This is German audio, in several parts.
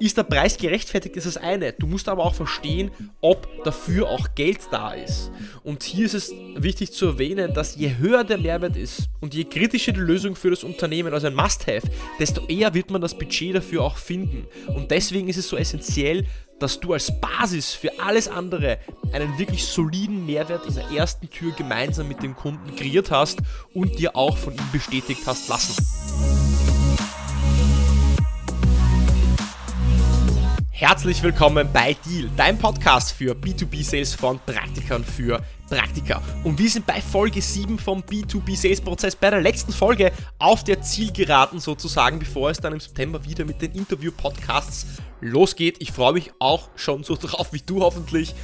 ist der Preis gerechtfertigt, ist das eine. Du musst aber auch verstehen, ob dafür auch Geld da ist. Und hier ist es wichtig zu erwähnen, dass je höher der Mehrwert ist und je kritischer die Lösung für das Unternehmen, also ein Must-Have, desto eher wird man das Budget dafür auch finden. Und deswegen ist es so essentiell, dass du als Basis für alles andere einen wirklich soliden Mehrwert in der ersten Tür gemeinsam mit dem Kunden kreiert hast und dir auch von ihm bestätigt hast lassen. Herzlich willkommen bei Deal, dein Podcast für B2B-Sales von Praktikern für Praktika. Und wir sind bei Folge 7 vom B2B-Sales-Prozess, bei der letzten Folge auf der Zielgeraden sozusagen, bevor es dann im September wieder mit den Interview-Podcasts losgeht. Ich freue mich auch schon so drauf wie du hoffentlich.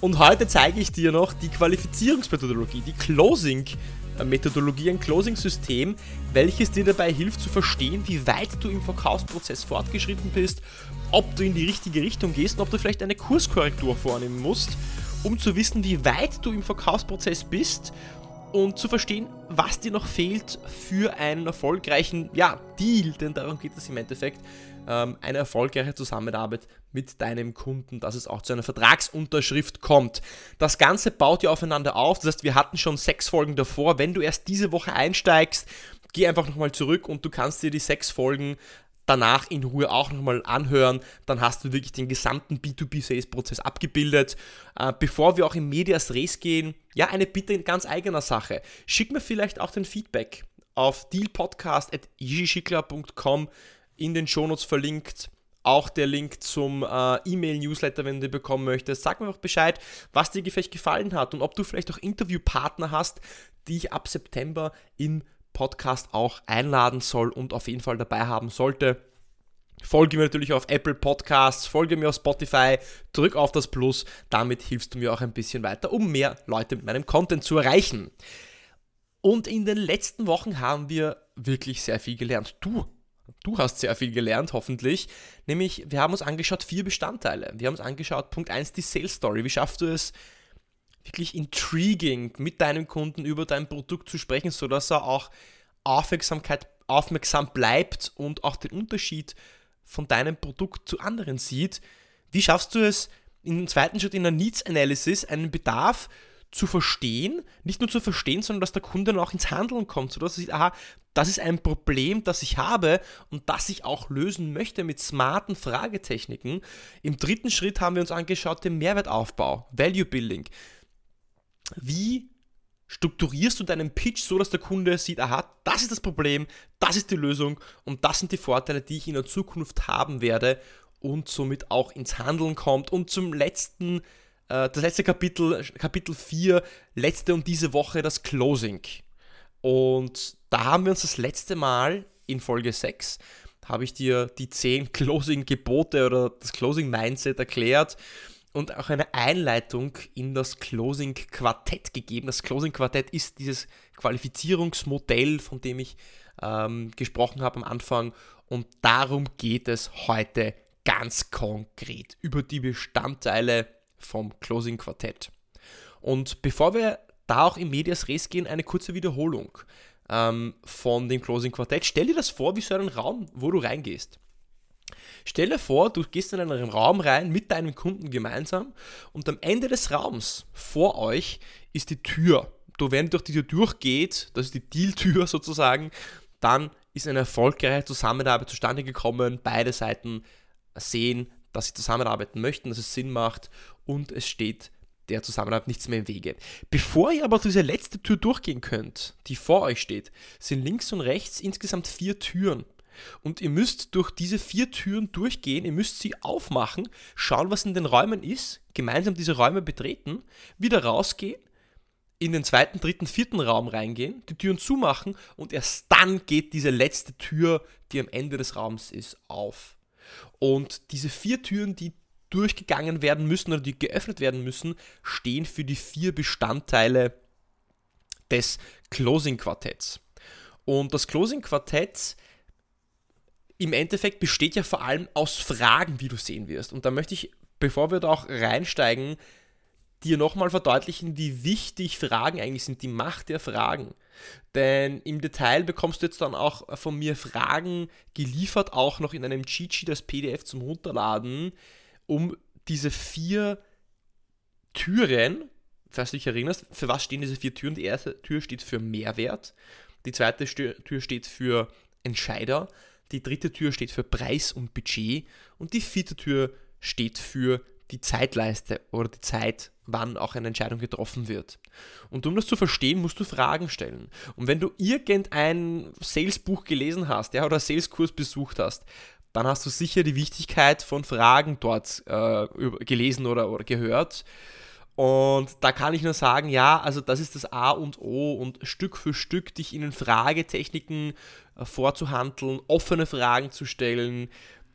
Und heute zeige ich dir noch die Qualifizierungsmethodologie, die Closing Methodologie, ein Closing-System, welches dir dabei hilft zu verstehen, wie weit du im Verkaufsprozess fortgeschritten bist, ob du in die richtige Richtung gehst und ob du vielleicht eine Kurskorrektur vornehmen musst, um zu wissen, wie weit du im Verkaufsprozess bist und zu verstehen, was dir noch fehlt für einen erfolgreichen ja, Deal, denn darum geht es im Endeffekt, ähm, eine erfolgreiche Zusammenarbeit mit deinem Kunden, dass es auch zu einer Vertragsunterschrift kommt. Das Ganze baut ja aufeinander auf, das heißt, wir hatten schon sechs Folgen davor. Wenn du erst diese Woche einsteigst, geh einfach nochmal zurück und du kannst dir die sechs Folgen danach in Ruhe auch nochmal anhören, dann hast du wirklich den gesamten B2B-Sales-Prozess abgebildet. Äh, bevor wir auch in Medias Res gehen, ja, eine Bitte in ganz eigener Sache. Schick mir vielleicht auch den Feedback auf dealpodcast.jischickler.com in den Shownotes verlinkt. Auch der Link zum äh, E-Mail-Newsletter, wenn du bekommen möchtest. Sag mir auch Bescheid, was dir vielleicht gefallen hat und ob du vielleicht auch Interviewpartner hast, die ich ab September im Podcast auch einladen soll und auf jeden Fall dabei haben sollte. Folge mir natürlich auf Apple Podcasts, folge mir auf Spotify, drück auf das Plus, damit hilfst du mir auch ein bisschen weiter, um mehr Leute mit meinem Content zu erreichen. Und in den letzten Wochen haben wir wirklich sehr viel gelernt. Du, du hast sehr viel gelernt, hoffentlich. Nämlich, wir haben uns angeschaut vier Bestandteile. Wir haben uns angeschaut, Punkt 1, die Sales Story. Wie schaffst du es, wirklich intriguing mit deinem Kunden über dein Produkt zu sprechen, sodass er auch Aufmerksamkeit, aufmerksam bleibt und auch den Unterschied von deinem Produkt zu anderen sieht. Wie schaffst du es im zweiten Schritt in der Needs Analysis einen Bedarf zu verstehen, nicht nur zu verstehen, sondern dass der Kunde dann auch ins Handeln kommt, sodass er sieht, aha, das ist ein Problem, das ich habe und das ich auch lösen möchte mit smarten Fragetechniken. Im dritten Schritt haben wir uns angeschaut den Mehrwertaufbau, Value Building. Wie strukturierst du deinen Pitch so, dass der Kunde sieht, aha, das ist das Problem, das ist die Lösung und das sind die Vorteile, die ich in der Zukunft haben werde und somit auch ins Handeln kommt. Und zum letzten, äh, das letzte Kapitel, Kapitel 4, letzte und diese Woche das Closing. Und da haben wir uns das letzte Mal in Folge 6, habe ich dir die 10 Closing-Gebote oder das Closing-Mindset erklärt und auch eine Einleitung in das Closing Quartett gegeben. Das Closing Quartett ist dieses Qualifizierungsmodell, von dem ich ähm, gesprochen habe am Anfang. Und darum geht es heute ganz konkret über die Bestandteile vom Closing Quartett. Und bevor wir da auch in Medias Res gehen, eine kurze Wiederholung ähm, von dem Closing Quartett. Stell dir das vor wie so einen Raum, wo du reingehst. Stell dir vor, du gehst in einen Raum rein mit deinem Kunden gemeinsam und am Ende des Raums vor euch ist die Tür. Du, wenn durch die Tür durchgeht, das ist die Deal-Tür sozusagen, dann ist eine erfolgreiche Zusammenarbeit zustande gekommen. Beide Seiten sehen, dass sie zusammenarbeiten möchten, dass es Sinn macht und es steht der Zusammenarbeit nichts mehr im Wege. Bevor ihr aber diese letzte Tür durchgehen könnt, die vor euch steht, sind links und rechts insgesamt vier Türen. Und ihr müsst durch diese vier Türen durchgehen, ihr müsst sie aufmachen, schauen, was in den Räumen ist, gemeinsam diese Räume betreten, wieder rausgehen, in den zweiten, dritten, vierten Raum reingehen, die Türen zumachen und erst dann geht diese letzte Tür, die am Ende des Raums ist, auf. Und diese vier Türen, die durchgegangen werden müssen oder die geöffnet werden müssen, stehen für die vier Bestandteile des Closing Quartetts. Und das Closing Quartett im Endeffekt besteht ja vor allem aus Fragen, wie du sehen wirst. Und da möchte ich, bevor wir da auch reinsteigen, dir nochmal verdeutlichen, wie wichtig Fragen eigentlich sind, die Macht der Fragen. Denn im Detail bekommst du jetzt dann auch von mir Fragen geliefert, auch noch in einem Cheat als PDF zum Runterladen, um diese vier Türen, falls du dich erinnerst, für was stehen diese vier Türen? Die erste Tür steht für Mehrwert, die zweite Tür steht für Entscheider, die dritte Tür steht für Preis und Budget und die vierte Tür steht für die Zeitleiste oder die Zeit, wann auch eine Entscheidung getroffen wird. Und um das zu verstehen, musst du Fragen stellen. Und wenn du irgendein Sales-Buch gelesen hast ja, oder Sales-Kurs besucht hast, dann hast du sicher die Wichtigkeit von Fragen dort äh, gelesen oder, oder gehört. Und da kann ich nur sagen, ja, also das ist das A und O und Stück für Stück dich in den Fragetechniken äh, vorzuhandeln, offene Fragen zu stellen,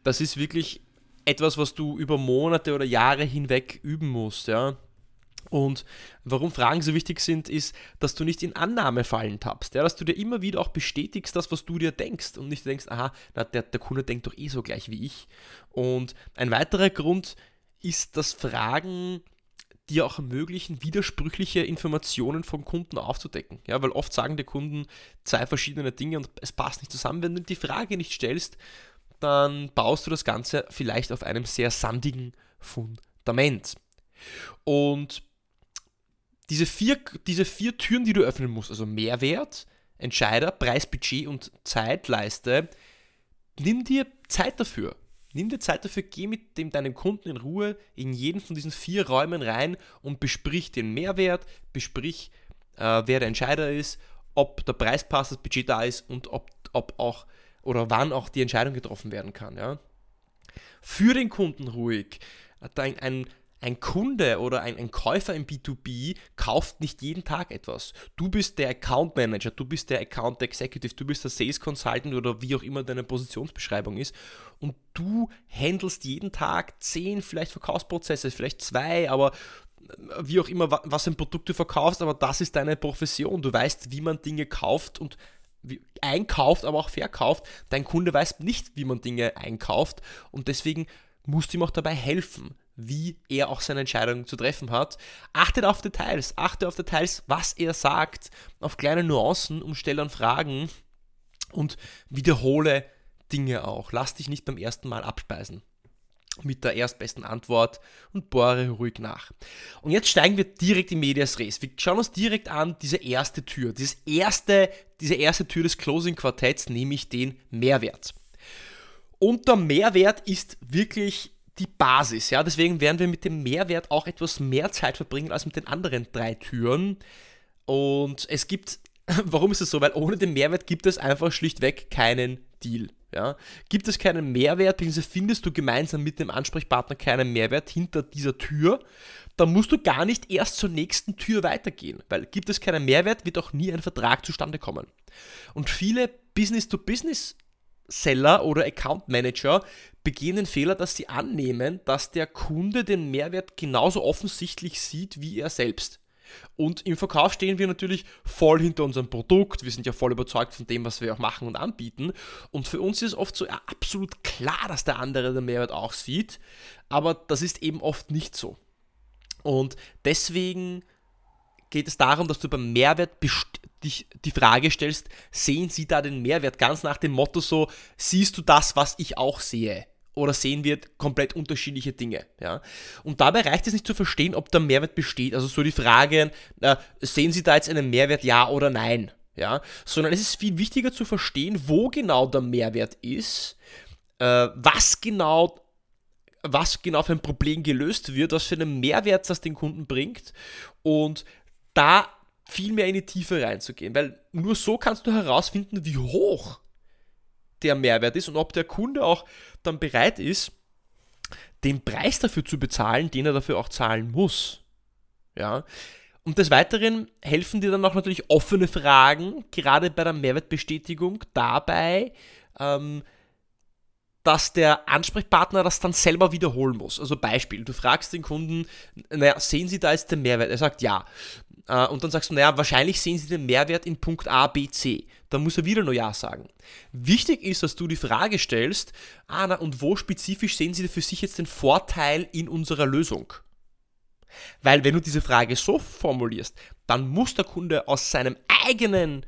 das ist wirklich etwas, was du über Monate oder Jahre hinweg üben musst, ja. Und warum Fragen so wichtig sind, ist, dass du nicht in Annahmefallen tappst, ja, dass du dir immer wieder auch bestätigst, das, was du dir denkst und nicht denkst, aha, na, der, der Kunde denkt doch eh so gleich wie ich. Und ein weiterer Grund ist, dass Fragen dir auch ermöglichen, widersprüchliche Informationen vom Kunden aufzudecken. Ja, weil oft sagen die Kunden zwei verschiedene Dinge und es passt nicht zusammen. Wenn du die Frage nicht stellst, dann baust du das Ganze vielleicht auf einem sehr sandigen Fundament. Und diese vier, diese vier Türen, die du öffnen musst, also Mehrwert, Entscheider, Preis, Budget und Zeitleiste, nimm dir Zeit dafür. Nimm dir Zeit dafür, geh mit dem, deinem Kunden in Ruhe in jeden von diesen vier Räumen rein und besprich den Mehrwert, besprich, äh, wer der Entscheider ist, ob der Preis passt, das Budget da ist und ob, ob auch oder wann auch die Entscheidung getroffen werden kann. Ja? Für den Kunden ruhig. Ein, ein, ein Kunde oder ein, ein, Käufer im B2B kauft nicht jeden Tag etwas. Du bist der Account Manager, du bist der Account Executive, du bist der Sales Consultant oder wie auch immer deine Positionsbeschreibung ist und du handelst jeden Tag zehn vielleicht Verkaufsprozesse, vielleicht zwei, aber wie auch immer, was ein Produkt du verkaufst, aber das ist deine Profession. Du weißt, wie man Dinge kauft und einkauft, aber auch verkauft. Dein Kunde weiß nicht, wie man Dinge einkauft und deswegen musst du ihm auch dabei helfen, wie er auch seine Entscheidung zu treffen hat. Achtet auf Details, achte auf Details, was er sagt, auf kleine Nuancen, umstell dann Fragen und wiederhole Dinge auch. Lass dich nicht beim ersten Mal abspeisen mit der erstbesten Antwort und bohre ruhig nach. Und jetzt steigen wir direkt in Medias Res. Wir schauen uns direkt an diese erste Tür, dieses erste, diese erste Tür des Closing Quartetts, nämlich den Mehrwert. Und der Mehrwert ist wirklich die Basis, ja, deswegen werden wir mit dem Mehrwert auch etwas mehr Zeit verbringen als mit den anderen drei Türen. Und es gibt, warum ist es so? Weil ohne den Mehrwert gibt es einfach schlichtweg keinen Deal. Ja? Gibt es keinen Mehrwert, beziehungsweise findest du gemeinsam mit dem Ansprechpartner keinen Mehrwert hinter dieser Tür, dann musst du gar nicht erst zur nächsten Tür weitergehen, weil gibt es keinen Mehrwert, wird auch nie ein Vertrag zustande kommen. Und viele Business-to-Business Seller oder Account Manager begehen den Fehler, dass sie annehmen, dass der Kunde den Mehrwert genauso offensichtlich sieht wie er selbst. Und im Verkauf stehen wir natürlich voll hinter unserem Produkt. Wir sind ja voll überzeugt von dem, was wir auch machen und anbieten. Und für uns ist oft so absolut klar, dass der andere den Mehrwert auch sieht. Aber das ist eben oft nicht so. Und deswegen geht es darum, dass du beim Mehrwert dich die Frage stellst, sehen Sie da den Mehrwert? Ganz nach dem Motto so, siehst du das, was ich auch sehe? oder sehen wir komplett unterschiedliche Dinge. Ja? Und dabei reicht es nicht zu verstehen, ob der Mehrwert besteht. Also so die Frage, äh, sehen Sie da jetzt einen Mehrwert, ja oder nein? Ja? Sondern es ist viel wichtiger zu verstehen, wo genau der Mehrwert ist, äh, was genau was genau für ein Problem gelöst wird, was für einen Mehrwert das den Kunden bringt und da viel mehr in die Tiefe reinzugehen, weil nur so kannst du herausfinden, wie hoch der Mehrwert ist und ob der Kunde auch dann bereit ist, den Preis dafür zu bezahlen, den er dafür auch zahlen muss. Ja. Und des Weiteren helfen dir dann auch natürlich offene Fragen, gerade bei der Mehrwertbestätigung, dabei, ähm, dass der Ansprechpartner das dann selber wiederholen muss. Also Beispiel, du fragst den Kunden, naja, sehen Sie da jetzt den Mehrwert? Er sagt ja. Äh, und dann sagst du, naja, wahrscheinlich sehen Sie den Mehrwert in Punkt A, B, C. Dann muss er wieder nur Ja sagen. Wichtig ist, dass du die Frage stellst, ah, na, und wo spezifisch sehen Sie für sich jetzt den Vorteil in unserer Lösung? Weil wenn du diese Frage so formulierst, dann muss der Kunde aus seinem eigenen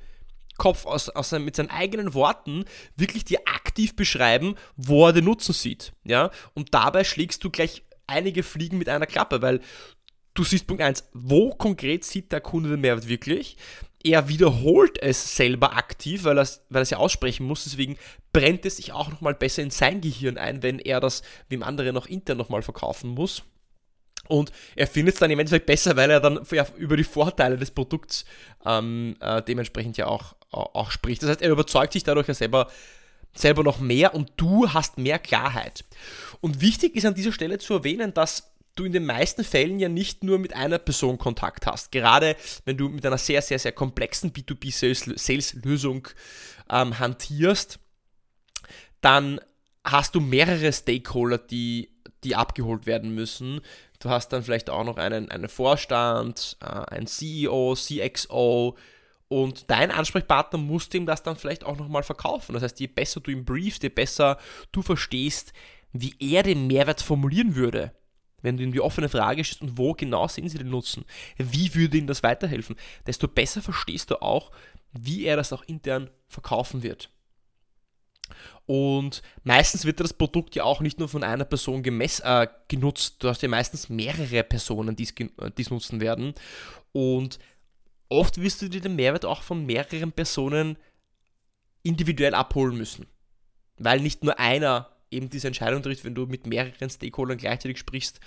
Kopf, aus, aus, mit seinen eigenen Worten wirklich dir aktiv beschreiben, wo er den Nutzen sieht. Ja? Und dabei schlägst du gleich einige Fliegen mit einer Klappe, weil du siehst Punkt 1, wo konkret sieht der Kunde den Mehrwert wirklich? Er wiederholt es selber aktiv, weil er weil es ja aussprechen muss, deswegen brennt es sich auch nochmal besser in sein Gehirn ein, wenn er das dem anderen noch intern nochmal verkaufen muss. Und er findet es dann im Endeffekt besser, weil er dann ja, über die Vorteile des Produkts ähm, äh, dementsprechend ja auch, auch spricht. Das heißt, er überzeugt sich dadurch ja selber, selber noch mehr und du hast mehr Klarheit. Und wichtig ist an dieser Stelle zu erwähnen, dass du in den meisten Fällen ja nicht nur mit einer Person Kontakt hast. Gerade wenn du mit einer sehr, sehr, sehr komplexen B2B-Sales-Lösung ähm, hantierst, dann hast du mehrere Stakeholder, die, die abgeholt werden müssen. Du hast dann vielleicht auch noch einen, einen Vorstand, äh, einen CEO, CXO und dein Ansprechpartner muss dem das dann vielleicht auch nochmal verkaufen. Das heißt, je besser du ihn briefst, je besser du verstehst, wie er den Mehrwert formulieren würde, wenn du ihm die offene Frage stellst und wo genau sehen sie den Nutzen, wie würde ihm das weiterhelfen, desto besser verstehst du auch, wie er das auch intern verkaufen wird. Und meistens wird das Produkt ja auch nicht nur von einer Person gemess, äh, genutzt, du hast ja meistens mehrere Personen, die es nutzen werden. Und oft wirst du dir den Mehrwert auch von mehreren Personen individuell abholen müssen. Weil nicht nur einer eben diese Entscheidung trifft, wenn du mit mehreren Stakeholdern gleichzeitig sprichst.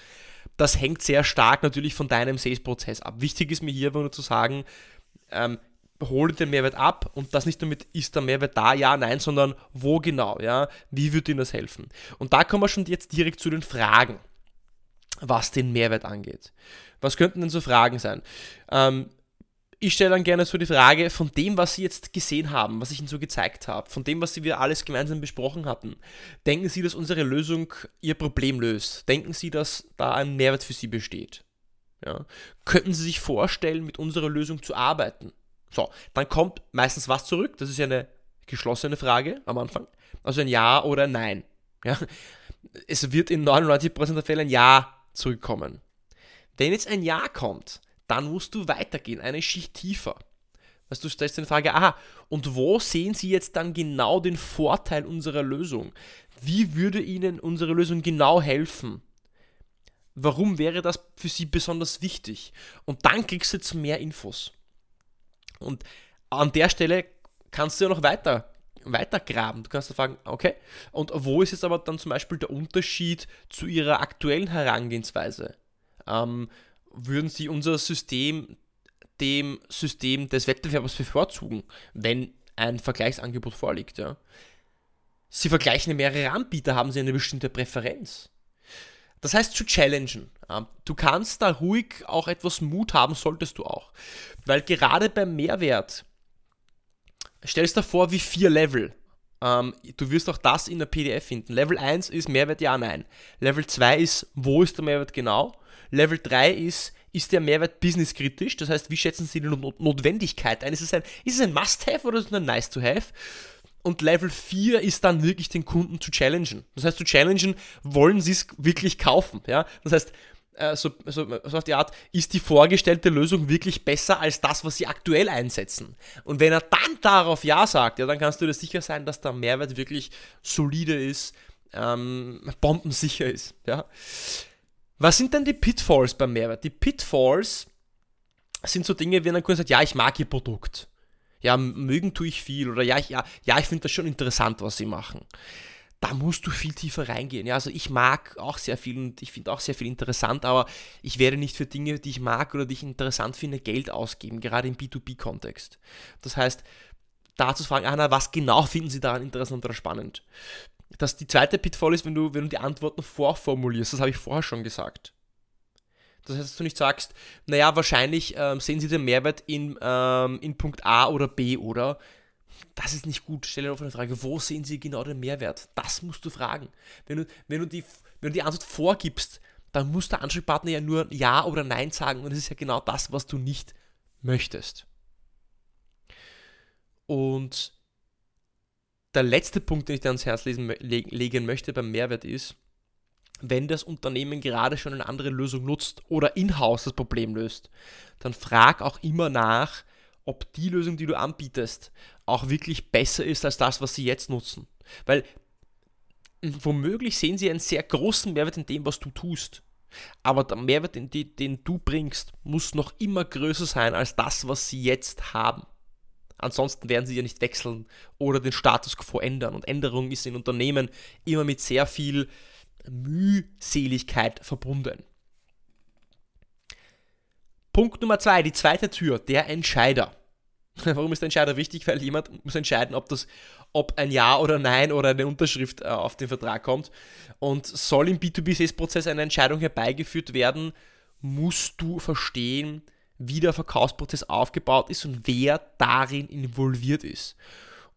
Das hängt sehr stark natürlich von deinem Sales-Prozess ab. Wichtig ist mir hier aber nur zu sagen, ähm, hole den Mehrwert ab und das nicht nur mit, ist der Mehrwert da, ja, nein, sondern wo genau, ja, wie wird Ihnen das helfen? Und da kommen wir schon jetzt direkt zu den Fragen, was den Mehrwert angeht. Was könnten denn so Fragen sein? Ähm, ich stelle dann gerne so die Frage, von dem, was Sie jetzt gesehen haben, was ich Ihnen so gezeigt habe, von dem, was wir alles gemeinsam besprochen hatten, denken Sie, dass unsere Lösung Ihr Problem löst? Denken Sie, dass da ein Mehrwert für Sie besteht? Ja. Könnten Sie sich vorstellen, mit unserer Lösung zu arbeiten? So, dann kommt meistens was zurück. Das ist ja eine geschlossene Frage am Anfang. Also ein Ja oder ein Nein. Ja. Es wird in 99% der Fälle ein Ja zurückkommen. Wenn jetzt ein Ja kommt, dann musst du weitergehen, eine Schicht tiefer. Weißt du, stellst die Frage, aha, und wo sehen Sie jetzt dann genau den Vorteil unserer Lösung? Wie würde Ihnen unsere Lösung genau helfen? Warum wäre das für Sie besonders wichtig? Und dann kriegst du jetzt mehr Infos. Und an der Stelle kannst du ja noch weiter, weiter graben. Du kannst fragen, okay, und wo ist jetzt aber dann zum Beispiel der Unterschied zu Ihrer aktuellen Herangehensweise? Ähm, würden Sie unser System dem System des Wettbewerbs bevorzugen, wenn ein Vergleichsangebot vorliegt. Ja? Sie vergleichen mehrere Anbieter, haben Sie eine bestimmte Präferenz. Das heißt zu challengen. Du kannst da ruhig auch etwas Mut haben, solltest du auch. Weil gerade beim Mehrwert, stellst dir vor wie vier Level. Ähm, du wirst auch das in der PDF finden. Level 1 ist Mehrwert ja, nein. Level 2 ist, wo ist der Mehrwert genau? Level 3 ist, ist der Mehrwert businesskritisch? Das heißt, wie schätzen Sie die Notwendigkeit ein? Ist es ein, ein Must-Have oder ist es ein Nice-to-Have? Und Level 4 ist dann wirklich den Kunden zu challengen. Das heißt, zu challengen, wollen sie es wirklich kaufen. Ja? Das heißt, äh, so, so, so, auf die Art, ist die vorgestellte Lösung wirklich besser als das, was sie aktuell einsetzen? Und wenn er dann darauf Ja sagt, ja, dann kannst du dir sicher sein, dass der Mehrwert wirklich solide ist, ähm, bombensicher ist. Ja? Was sind denn die Pitfalls beim Mehrwert? Die Pitfalls sind so Dinge, wie ein Kunde sagt, ja, ich mag ihr Produkt. Ja, mögen tue ich viel. Oder ja, ich, ja, ja, ich finde das schon interessant, was sie machen. Da musst du viel tiefer reingehen. Ja, also ich mag auch sehr viel und ich finde auch sehr viel interessant, aber ich werde nicht für Dinge, die ich mag oder die ich interessant finde, Geld ausgeben, gerade im B2B-Kontext. Das heißt, da zu fragen, Anna, was genau finden Sie daran interessant oder spannend? Dass die zweite Pitfall ist, wenn du, wenn du die Antworten vorformulierst. Das habe ich vorher schon gesagt. Das heißt, dass du nicht sagst, naja, wahrscheinlich ähm, sehen sie den Mehrwert in, ähm, in Punkt A oder B, oder? Das ist nicht gut. Stell dir auf eine Frage, wo sehen sie genau den Mehrwert? Das musst du fragen. Wenn du, wenn du, die, wenn du die Antwort vorgibst, dann muss der Ansprechpartner ja nur Ja oder Nein sagen und das ist ja genau das, was du nicht möchtest. Und der letzte Punkt, den ich dir ans Herz lesen, legen möchte beim Mehrwert ist, wenn das Unternehmen gerade schon eine andere Lösung nutzt oder in-house das Problem löst, dann frag auch immer nach, ob die Lösung, die du anbietest, auch wirklich besser ist als das, was sie jetzt nutzen. Weil womöglich sehen sie einen sehr großen Mehrwert in dem, was du tust. Aber der Mehrwert, den, den du bringst, muss noch immer größer sein als das, was sie jetzt haben. Ansonsten werden sie ja nicht wechseln oder den Status quo ändern. Und Änderung ist in Unternehmen immer mit sehr viel Mühseligkeit verbunden. Punkt Nummer zwei, die zweite Tür, der Entscheider. Warum ist der Entscheider wichtig? Weil jemand muss entscheiden, ob, das, ob ein Ja oder Nein oder eine Unterschrift äh, auf den Vertrag kommt. Und soll im B2B-Sales-Prozess eine Entscheidung herbeigeführt werden, musst du verstehen, wie der Verkaufsprozess aufgebaut ist und wer darin involviert ist.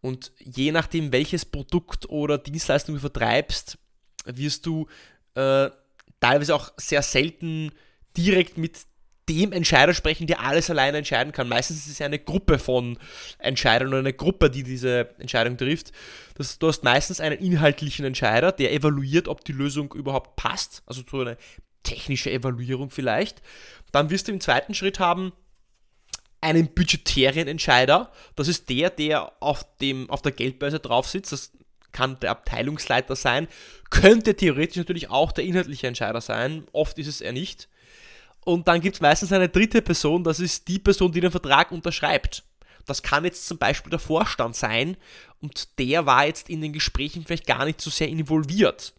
Und je nachdem, welches Produkt oder Dienstleistung du vertreibst, wirst du äh, teilweise auch sehr selten direkt mit dem Entscheider sprechen, der alles alleine entscheiden kann. Meistens ist es ja eine Gruppe von Entscheidern oder eine Gruppe, die diese Entscheidung trifft. Das, du hast meistens einen inhaltlichen Entscheider, der evaluiert, ob die Lösung überhaupt passt. Also so eine technische Evaluierung vielleicht. Dann wirst du im zweiten Schritt haben einen budgetären Entscheider. Das ist der, der auf, dem, auf der Geldbörse drauf sitzt. Das kann der Abteilungsleiter sein. Könnte theoretisch natürlich auch der inhaltliche Entscheider sein. Oft ist es er nicht. Und dann gibt es meistens eine dritte Person, das ist die Person, die den Vertrag unterschreibt. Das kann jetzt zum Beispiel der Vorstand sein und der war jetzt in den Gesprächen vielleicht gar nicht so sehr involviert.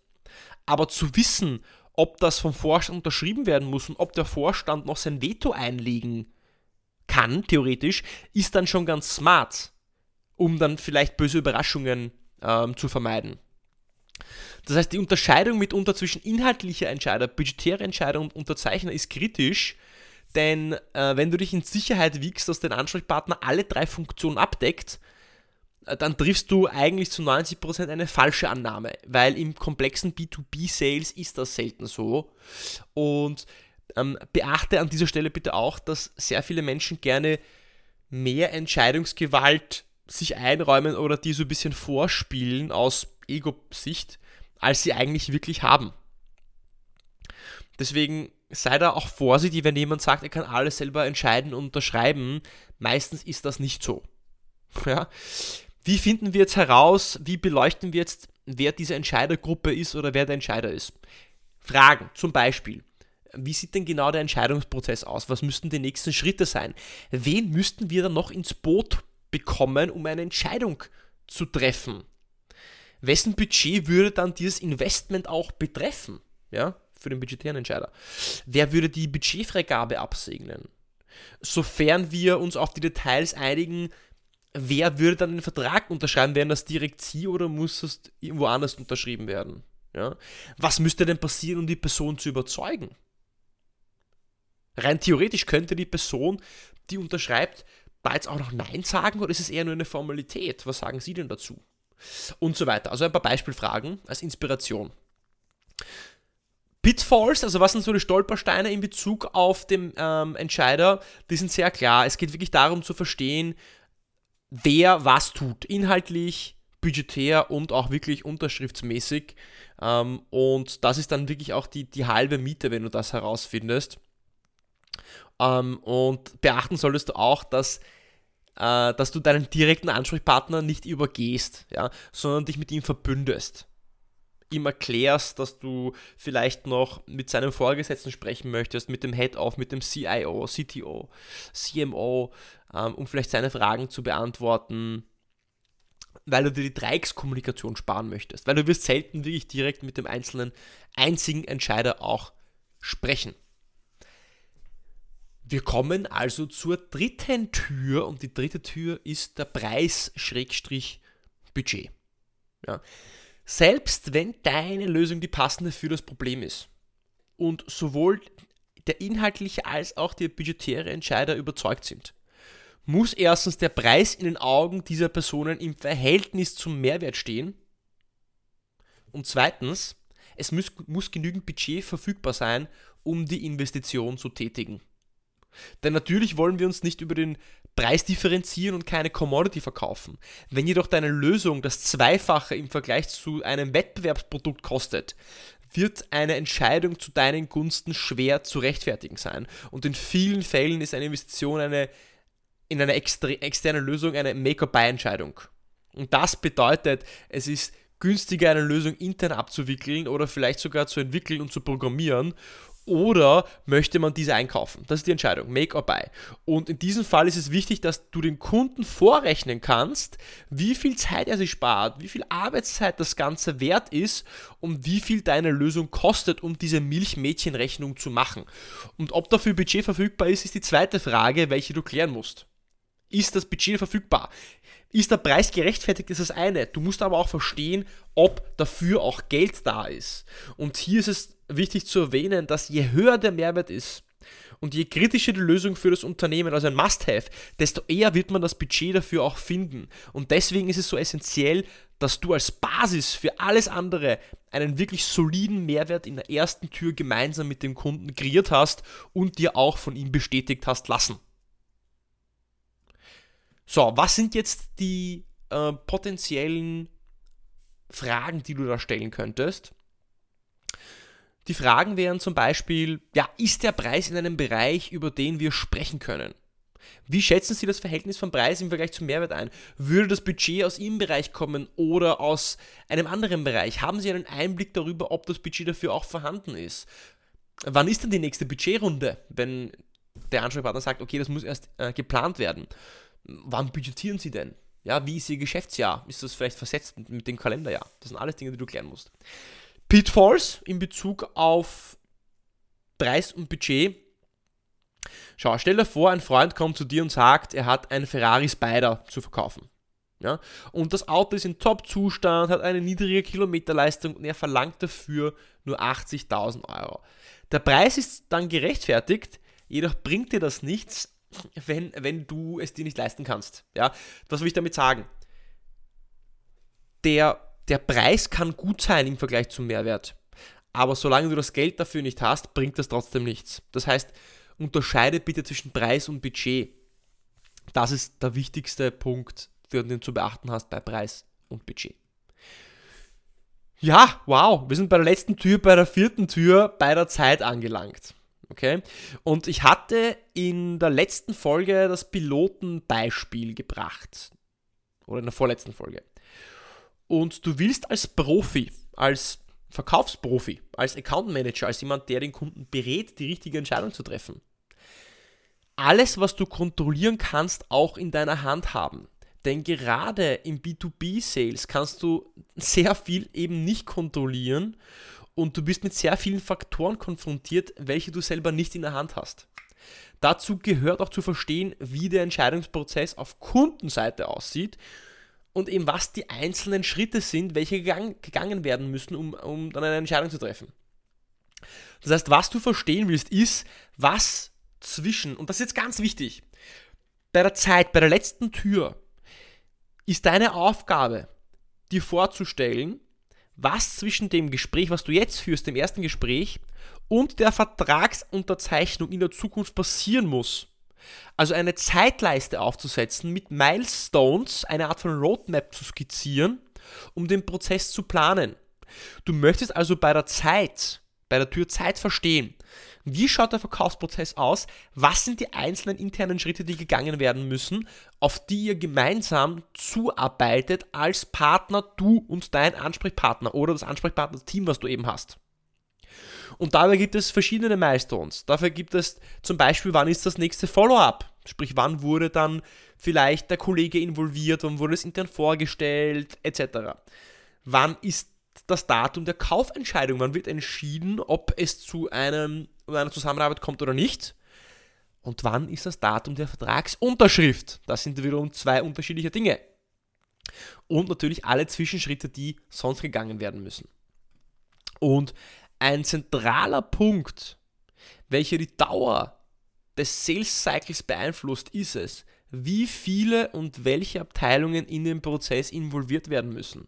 Aber zu wissen, ob das vom Vorstand unterschrieben werden muss und ob der Vorstand noch sein Veto einlegen kann, theoretisch, ist dann schon ganz smart, um dann vielleicht böse Überraschungen ähm, zu vermeiden. Das heißt, die Unterscheidung mitunter zwischen inhaltlicher Entscheider, budgetärer Entscheider und Unterzeichner ist kritisch, denn äh, wenn du dich in Sicherheit wiegst, dass dein Ansprechpartner alle drei Funktionen abdeckt, dann triffst du eigentlich zu 90% eine falsche Annahme, weil im komplexen B2B-Sales ist das selten so. Und ähm, beachte an dieser Stelle bitte auch, dass sehr viele Menschen gerne mehr Entscheidungsgewalt sich einräumen oder die so ein bisschen vorspielen aus Ego-Sicht, als sie eigentlich wirklich haben. Deswegen sei da auch vorsichtig, wenn jemand sagt, er kann alles selber entscheiden und unterschreiben. Meistens ist das nicht so. Ja? Wie finden wir jetzt heraus, wie beleuchten wir jetzt, wer diese Entscheidergruppe ist oder wer der Entscheider ist? Fragen zum Beispiel. Wie sieht denn genau der Entscheidungsprozess aus? Was müssten die nächsten Schritte sein? Wen müssten wir dann noch ins Boot bekommen, um eine Entscheidung zu treffen? Wessen Budget würde dann dieses Investment auch betreffen? Ja, für den budgetären Entscheider. Wer würde die Budgetfreigabe absegnen? Sofern wir uns auf die Details einigen, wer würde dann den Vertrag unterschreiben? Werden das direkt Sie oder muss das irgendwo anders unterschrieben werden? Ja? Was müsste denn passieren, um die Person zu überzeugen? Rein theoretisch könnte die Person, die unterschreibt, da jetzt auch noch Nein sagen oder ist es eher nur eine Formalität? Was sagen Sie denn dazu? Und so weiter. Also ein paar Beispielfragen als Inspiration. Pitfalls, also was sind so die Stolpersteine in Bezug auf den ähm, Entscheider, die sind sehr klar. Es geht wirklich darum zu verstehen, wer was tut, inhaltlich, budgetär und auch wirklich unterschriftsmäßig. Ähm, und das ist dann wirklich auch die, die halbe Miete, wenn du das herausfindest. Ähm, und beachten solltest du auch, dass, äh, dass du deinen direkten Ansprechpartner nicht übergehst, ja, sondern dich mit ihm verbündest ihm erklärst, dass du vielleicht noch mit seinem Vorgesetzten sprechen möchtest, mit dem Head-Off, mit dem CIO, CTO, CMO, ähm, um vielleicht seine Fragen zu beantworten, weil du dir die Dreieckskommunikation sparen möchtest, weil du wirst selten wirklich direkt mit dem einzelnen einzigen Entscheider auch sprechen. Wir kommen also zur dritten Tür und die dritte Tür ist der Preis-Budget. Ja. Selbst wenn deine Lösung die passende für das Problem ist und sowohl der inhaltliche als auch der budgetäre Entscheider überzeugt sind, muss erstens der Preis in den Augen dieser Personen im Verhältnis zum Mehrwert stehen und zweitens, es muss, muss genügend Budget verfügbar sein, um die Investition zu tätigen. Denn natürlich wollen wir uns nicht über den Preis differenzieren und keine Commodity verkaufen. Wenn jedoch deine Lösung das Zweifache im Vergleich zu einem Wettbewerbsprodukt kostet, wird eine Entscheidung zu deinen Gunsten schwer zu rechtfertigen sein. Und in vielen Fällen ist eine Investition eine, in eine externe Lösung eine Make-or-Buy-Entscheidung. Und das bedeutet, es ist günstiger, eine Lösung intern abzuwickeln oder vielleicht sogar zu entwickeln und zu programmieren oder möchte man diese einkaufen? Das ist die Entscheidung, make or buy. Und in diesem Fall ist es wichtig, dass du den Kunden vorrechnen kannst, wie viel Zeit er sich spart, wie viel Arbeitszeit das Ganze wert ist und wie viel deine Lösung kostet, um diese Milchmädchenrechnung zu machen. Und ob dafür Budget verfügbar ist, ist die zweite Frage, welche du klären musst. Ist das Budget verfügbar? Ist der Preis gerechtfertigt, ist das eine. Du musst aber auch verstehen, ob dafür auch Geld da ist. Und hier ist es wichtig zu erwähnen, dass je höher der Mehrwert ist und je kritischer die Lösung für das Unternehmen, also ein Must-Have, desto eher wird man das Budget dafür auch finden. Und deswegen ist es so essentiell, dass du als Basis für alles andere einen wirklich soliden Mehrwert in der ersten Tür gemeinsam mit dem Kunden kreiert hast und dir auch von ihm bestätigt hast lassen. So, was sind jetzt die äh, potenziellen Fragen, die du da stellen könntest? Die Fragen wären zum Beispiel, ja, ist der Preis in einem Bereich, über den wir sprechen können? Wie schätzen Sie das Verhältnis von Preis im Vergleich zum Mehrwert ein? Würde das Budget aus Ihrem Bereich kommen oder aus einem anderen Bereich? Haben Sie einen Einblick darüber, ob das Budget dafür auch vorhanden ist? Wann ist denn die nächste Budgetrunde, wenn der Ansprechpartner sagt, okay, das muss erst äh, geplant werden? Wann budgetieren Sie denn? Ja, wie ist Ihr Geschäftsjahr? Ist das vielleicht versetzt mit dem Kalenderjahr? Das sind alles Dinge, die du klären musst. Pitfalls in Bezug auf Preis und Budget. Schau, stell dir vor, ein Freund kommt zu dir und sagt, er hat einen Ferrari Spider zu verkaufen. Ja? Und das Auto ist in Top-Zustand, hat eine niedrige Kilometerleistung und er verlangt dafür nur 80.000 Euro. Der Preis ist dann gerechtfertigt, jedoch bringt dir das nichts, wenn, wenn du es dir nicht leisten kannst. Ja? Was will ich damit sagen? Der der Preis kann gut sein im Vergleich zum Mehrwert. Aber solange du das Geld dafür nicht hast, bringt das trotzdem nichts. Das heißt, unterscheide bitte zwischen Preis und Budget. Das ist der wichtigste Punkt, den du zu beachten hast bei Preis und Budget. Ja, wow, wir sind bei der letzten Tür, bei der vierten Tür bei der Zeit angelangt. Okay? Und ich hatte in der letzten Folge das Pilotenbeispiel gebracht. Oder in der vorletzten Folge und du willst als Profi, als Verkaufsprofi, als Account Manager, als jemand, der den Kunden berät, die richtige Entscheidung zu treffen, alles, was du kontrollieren kannst, auch in deiner Hand haben. Denn gerade im B2B-Sales kannst du sehr viel eben nicht kontrollieren und du bist mit sehr vielen Faktoren konfrontiert, welche du selber nicht in der Hand hast. Dazu gehört auch zu verstehen, wie der Entscheidungsprozess auf Kundenseite aussieht und eben was die einzelnen Schritte sind, welche gegangen werden müssen, um, um dann eine Entscheidung zu treffen. Das heißt, was du verstehen willst, ist, was zwischen, und das ist jetzt ganz wichtig, bei der Zeit, bei der letzten Tür, ist deine Aufgabe, dir vorzustellen, was zwischen dem Gespräch, was du jetzt führst, dem ersten Gespräch, und der Vertragsunterzeichnung in der Zukunft passieren muss. Also eine Zeitleiste aufzusetzen mit Milestones, eine Art von Roadmap zu skizzieren, um den Prozess zu planen. Du möchtest also bei der Zeit, bei der Tür Zeit verstehen. Wie schaut der Verkaufsprozess aus? Was sind die einzelnen internen Schritte, die gegangen werden müssen, auf die ihr gemeinsam zuarbeitet als Partner, du und dein Ansprechpartner oder das Ansprechpartner-Team, was du eben hast? Und dabei gibt es verschiedene Milestones. Dafür gibt es zum Beispiel, wann ist das nächste Follow-up? Sprich, wann wurde dann vielleicht der Kollege involviert, wann wurde es intern vorgestellt, etc. Wann ist das Datum der Kaufentscheidung? Wann wird entschieden, ob es zu einem, einer Zusammenarbeit kommt oder nicht? Und wann ist das Datum der Vertragsunterschrift? Das sind wiederum zwei unterschiedliche Dinge. Und natürlich alle Zwischenschritte, die sonst gegangen werden müssen. Und ein zentraler Punkt, welcher die Dauer des Sales Cycles beeinflusst, ist es, wie viele und welche Abteilungen in den Prozess involviert werden müssen.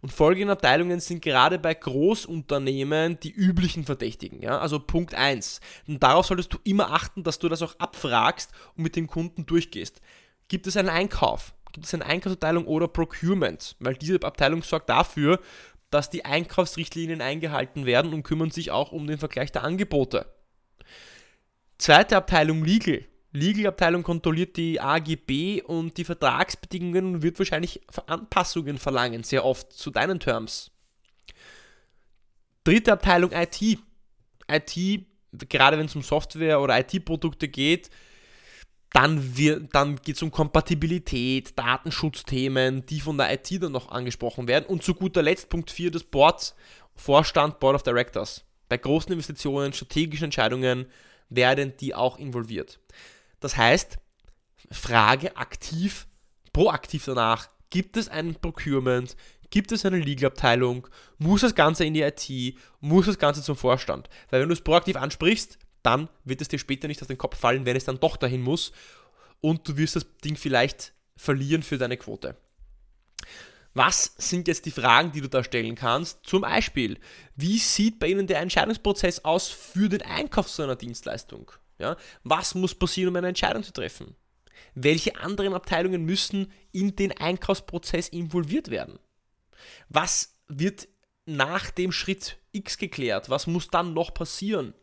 Und folgende Abteilungen sind gerade bei Großunternehmen die üblichen Verdächtigen. Ja? Also Punkt 1. Und darauf solltest du immer achten, dass du das auch abfragst und mit dem Kunden durchgehst. Gibt es einen Einkauf? Gibt es eine Einkaufsabteilung oder Procurement? Weil diese Abteilung sorgt dafür, dass die Einkaufsrichtlinien eingehalten werden und kümmern sich auch um den Vergleich der Angebote. Zweite Abteilung Legal. Legal-Abteilung kontrolliert die AGB und die Vertragsbedingungen und wird wahrscheinlich Anpassungen verlangen, sehr oft zu deinen Terms. Dritte Abteilung IT. IT, gerade wenn es um Software oder IT-Produkte geht, dann, dann geht es um Kompatibilität, Datenschutzthemen, die von der IT dann noch angesprochen werden. Und zu guter Letzt Punkt 4, das Board, Vorstand, Board of Directors. Bei großen Investitionen, strategischen Entscheidungen werden die auch involviert. Das heißt, frage aktiv, proaktiv danach, gibt es ein Procurement, gibt es eine Legal-Abteilung, muss das Ganze in die IT, muss das Ganze zum Vorstand. Weil wenn du es proaktiv ansprichst, dann wird es dir später nicht aus dem Kopf fallen, wenn es dann doch dahin muss und du wirst das Ding vielleicht verlieren für deine Quote. Was sind jetzt die Fragen, die du da stellen kannst? Zum Beispiel, wie sieht bei Ihnen der Entscheidungsprozess aus für den Einkauf so einer Dienstleistung? Ja? Was muss passieren, um eine Entscheidung zu treffen? Welche anderen Abteilungen müssen in den Einkaufsprozess involviert werden? Was wird nach dem Schritt X geklärt? Was muss dann noch passieren?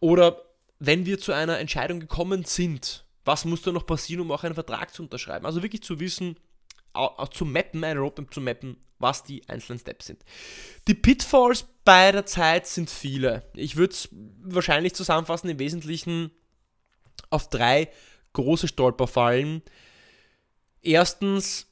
Oder wenn wir zu einer Entscheidung gekommen sind, was muss da noch passieren, um auch einen Vertrag zu unterschreiben? Also wirklich zu wissen, zu mappen, eine Roadmap zu mappen, was die einzelnen Steps sind. Die Pitfalls bei der Zeit sind viele. Ich würde es wahrscheinlich zusammenfassen im Wesentlichen auf drei große Stolperfallen. Erstens,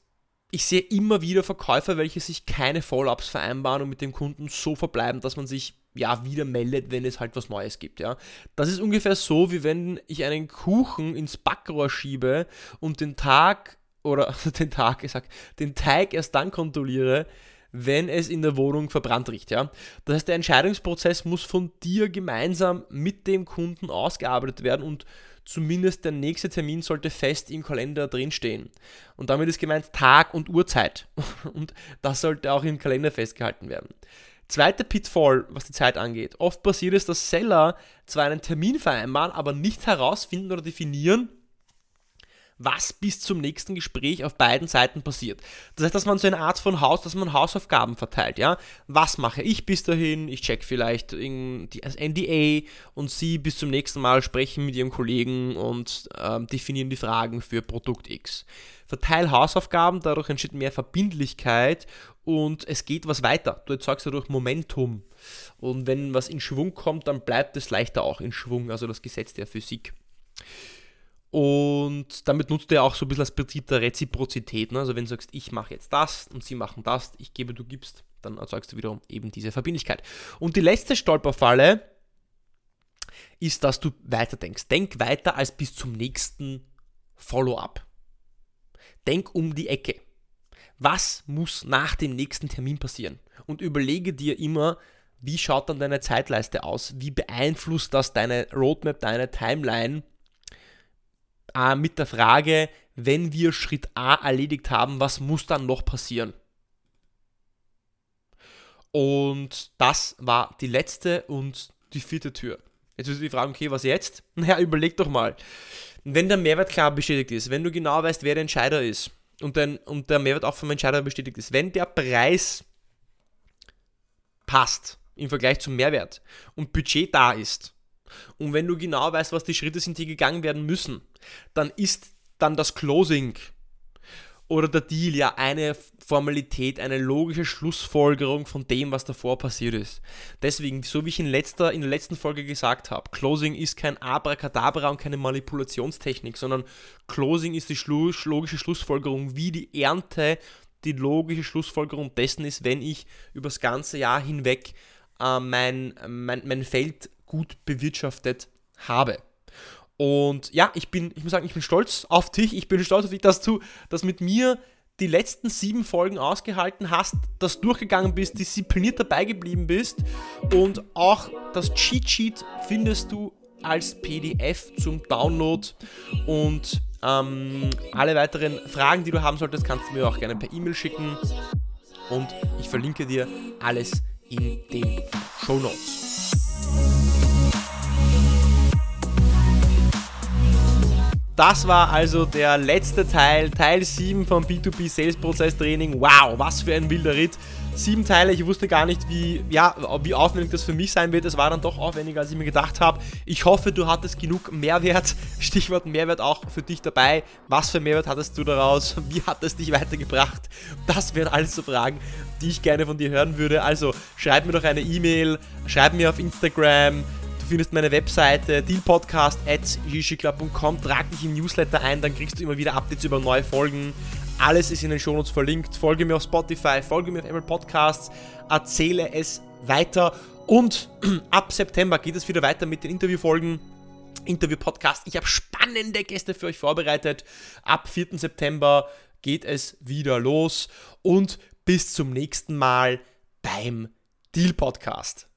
ich sehe immer wieder Verkäufer, welche sich keine Follow-ups vereinbaren und mit dem Kunden so verbleiben, dass man sich ja, wieder meldet, wenn es halt was Neues gibt, ja. Das ist ungefähr so, wie wenn ich einen Kuchen ins Backrohr schiebe und den Tag, oder den Tag, sag, den Teig erst dann kontrolliere, wenn es in der Wohnung verbrannt riecht, ja. Das heißt, der Entscheidungsprozess muss von dir gemeinsam mit dem Kunden ausgearbeitet werden und zumindest der nächste Termin sollte fest im Kalender drinstehen. Und damit ist gemeint Tag und Uhrzeit. Und das sollte auch im Kalender festgehalten werden. Zweiter Pitfall, was die Zeit angeht. Oft passiert es, dass Seller zwar einen Termin vereinbaren, aber nicht herausfinden oder definieren, was bis zum nächsten Gespräch auf beiden Seiten passiert. Das heißt, dass man so eine Art von Haus, dass man Hausaufgaben verteilt, ja. Was mache ich bis dahin? Ich check vielleicht das NDA und Sie bis zum nächsten Mal sprechen mit Ihrem Kollegen und ähm, definieren die Fragen für Produkt X. Verteil Hausaufgaben, dadurch entsteht mehr Verbindlichkeit und es geht was weiter. Du erzeugst dadurch Momentum. Und wenn was in Schwung kommt, dann bleibt es leichter auch in Schwung, also das Gesetz der Physik. Und damit nutzt er auch so ein bisschen das Prinzip der Reziprozität. Ne? Also wenn du sagst, ich mache jetzt das und sie machen das, ich gebe, du gibst, dann erzeugst du wiederum eben diese Verbindlichkeit. Und die letzte Stolperfalle ist, dass du weiter denkst. Denk weiter als bis zum nächsten Follow-up. Denk um die Ecke. Was muss nach dem nächsten Termin passieren? Und überlege dir immer, wie schaut dann deine Zeitleiste aus? Wie beeinflusst das deine Roadmap, deine Timeline? Äh, mit der Frage, wenn wir Schritt A erledigt haben, was muss dann noch passieren? Und das war die letzte und die vierte Tür. Jetzt wirst du die Frage, okay, was jetzt? Naja, überleg doch mal. Wenn der Mehrwert klar bestätigt ist, wenn du genau weißt, wer der Entscheider ist und, den, und der Mehrwert auch vom Entscheider bestätigt ist, wenn der Preis passt im Vergleich zum Mehrwert und Budget da ist, und wenn du genau weißt, was die Schritte sind, die gegangen werden müssen, dann ist dann das Closing oder der Deal ja eine Formalität, eine logische Schlussfolgerung von dem, was davor passiert ist. Deswegen, so wie ich in, letzter, in der letzten Folge gesagt habe, Closing ist kein Abracadabra und keine Manipulationstechnik, sondern Closing ist die Schlu logische Schlussfolgerung, wie die Ernte die logische Schlussfolgerung dessen ist, wenn ich übers ganze Jahr hinweg äh, mein, mein, mein Feld gut bewirtschaftet habe. Und ja, ich bin, ich muss sagen, ich bin stolz auf dich. Ich bin stolz auf dich, dass du das mit mir die letzten sieben Folgen ausgehalten hast, das durchgegangen bist, diszipliniert dabei geblieben bist und auch das Cheat Sheet findest du als PDF zum Download und ähm, alle weiteren Fragen, die du haben solltest, kannst du mir auch gerne per E-Mail schicken und ich verlinke dir alles in den Show Notes. Das war also der letzte Teil, Teil 7 vom B2B Sales Prozess Training. Wow, was für ein wilder Ritt. Sieben Teile, ich wusste gar nicht, wie, ja, wie aufwendig das für mich sein wird. Es war dann doch aufwendiger, als ich mir gedacht habe. Ich hoffe, du hattest genug Mehrwert, Stichwort Mehrwert auch für dich dabei. Was für Mehrwert hattest du daraus? Wie hat es dich weitergebracht? Das wären alles so Fragen, die ich gerne von dir hören würde. Also schreib mir doch eine E-Mail, schreib mir auf Instagram, findest meine Webseite dealpodcast.com, trag dich im Newsletter ein, dann kriegst du immer wieder Updates über neue Folgen. Alles ist in den Shownotes verlinkt. Folge mir auf Spotify, folge mir auf Apple Podcasts, erzähle es weiter und ab September geht es wieder weiter mit den Interviewfolgen. Interview-Podcast. Ich habe spannende Gäste für euch vorbereitet. Ab 4. September geht es wieder los und bis zum nächsten Mal beim Deal Podcast.